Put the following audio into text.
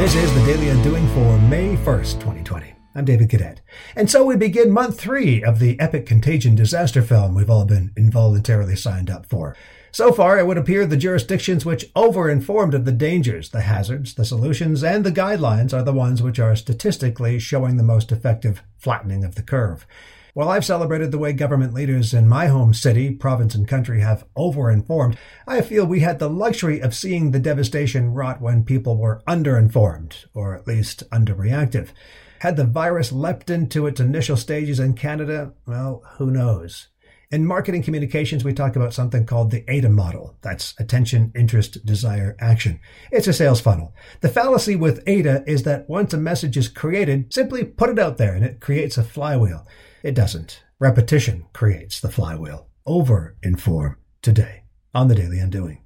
This is the Daily Undoing for May 1st, 2020. I'm David Cadet. And so we begin month three of the epic contagion disaster film we've all been involuntarily signed up for. So far, it would appear the jurisdictions which over-informed of the dangers, the hazards, the solutions, and the guidelines are the ones which are statistically showing the most effective flattening of the curve. While I've celebrated the way government leaders in my home city, province, and country have over-informed, I feel we had the luxury of seeing the devastation wrought when people were under-informed, or at least underreactive. Had the virus leapt into its initial stages in Canada? Well, who knows? In marketing communications, we talk about something called the AIDA model. That's attention, interest, desire, action. It's a sales funnel. The fallacy with AIDA is that once a message is created, simply put it out there and it creates a flywheel. It doesn't. Repetition creates the flywheel. Over inform today on the Daily Undoing.